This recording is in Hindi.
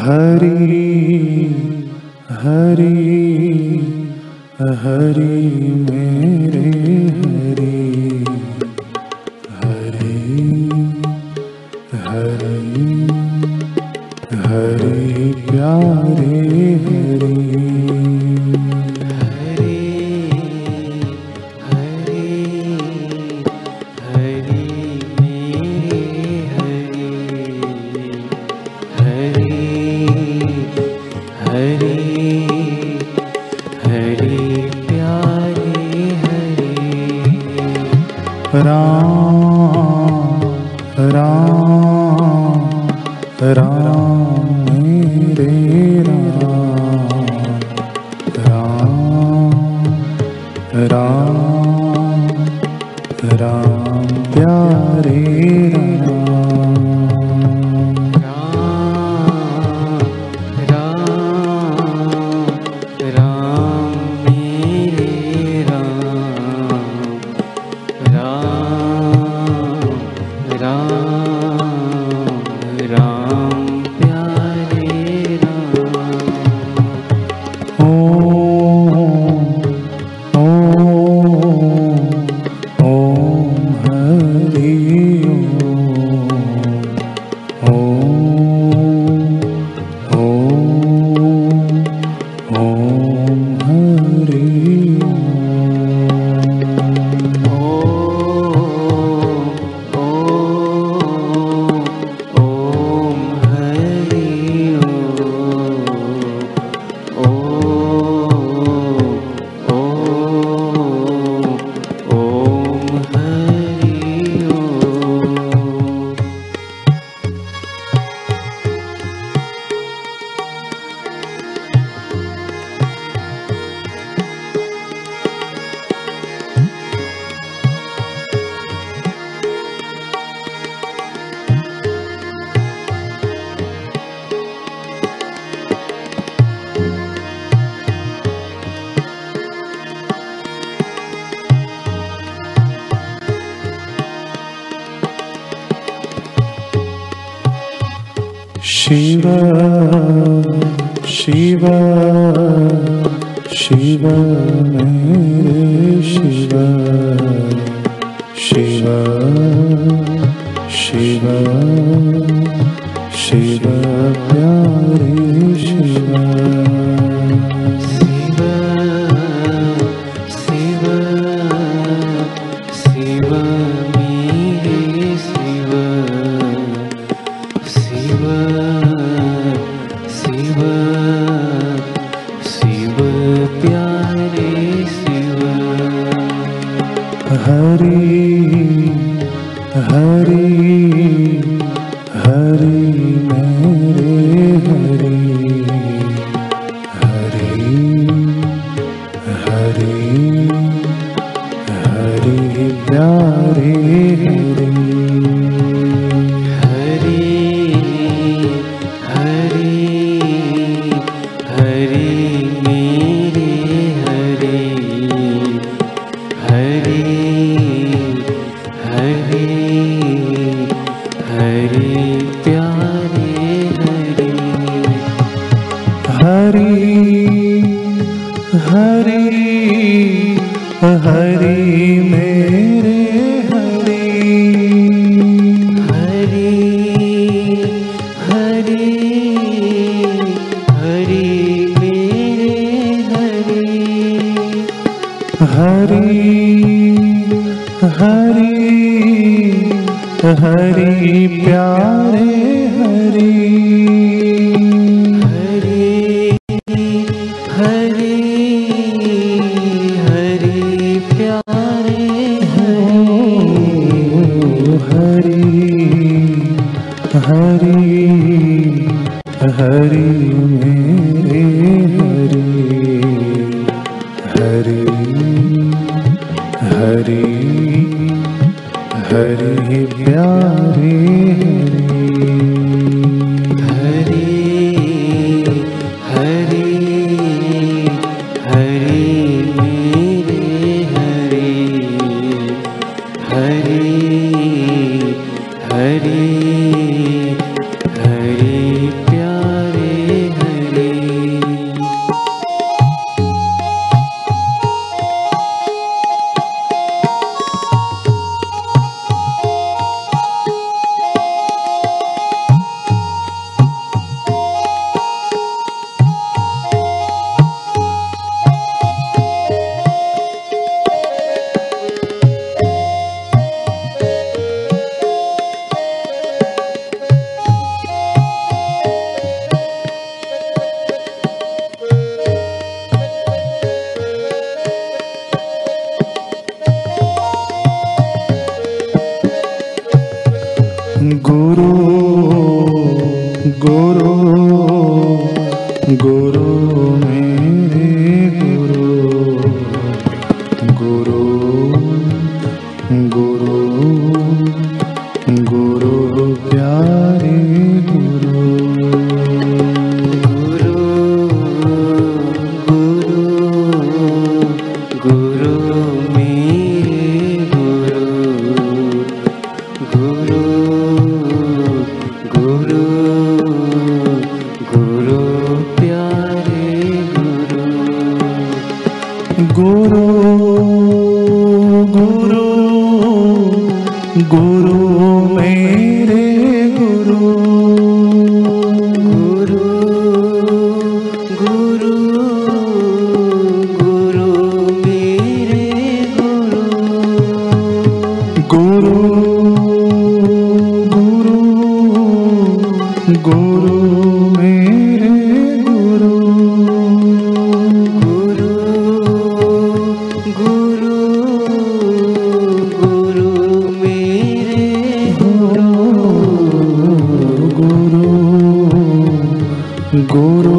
हरि हरि हरि मेरे हरि। हरि हरि हरि प्यारे राम शिव शिव शिव हरि हरि हरि मेरे हरि हरि हरि हरि प्यारे हरि मेरे हरि। हरि हरि हरि प्यारे हरि हरी हरी मेरे हरी हरी हरी हरी प्यारे हरि। हरि गुरु गुरु गुरु मेरे गुरु गुरु गुरु गुरु प्यारे गुरु। गुरु।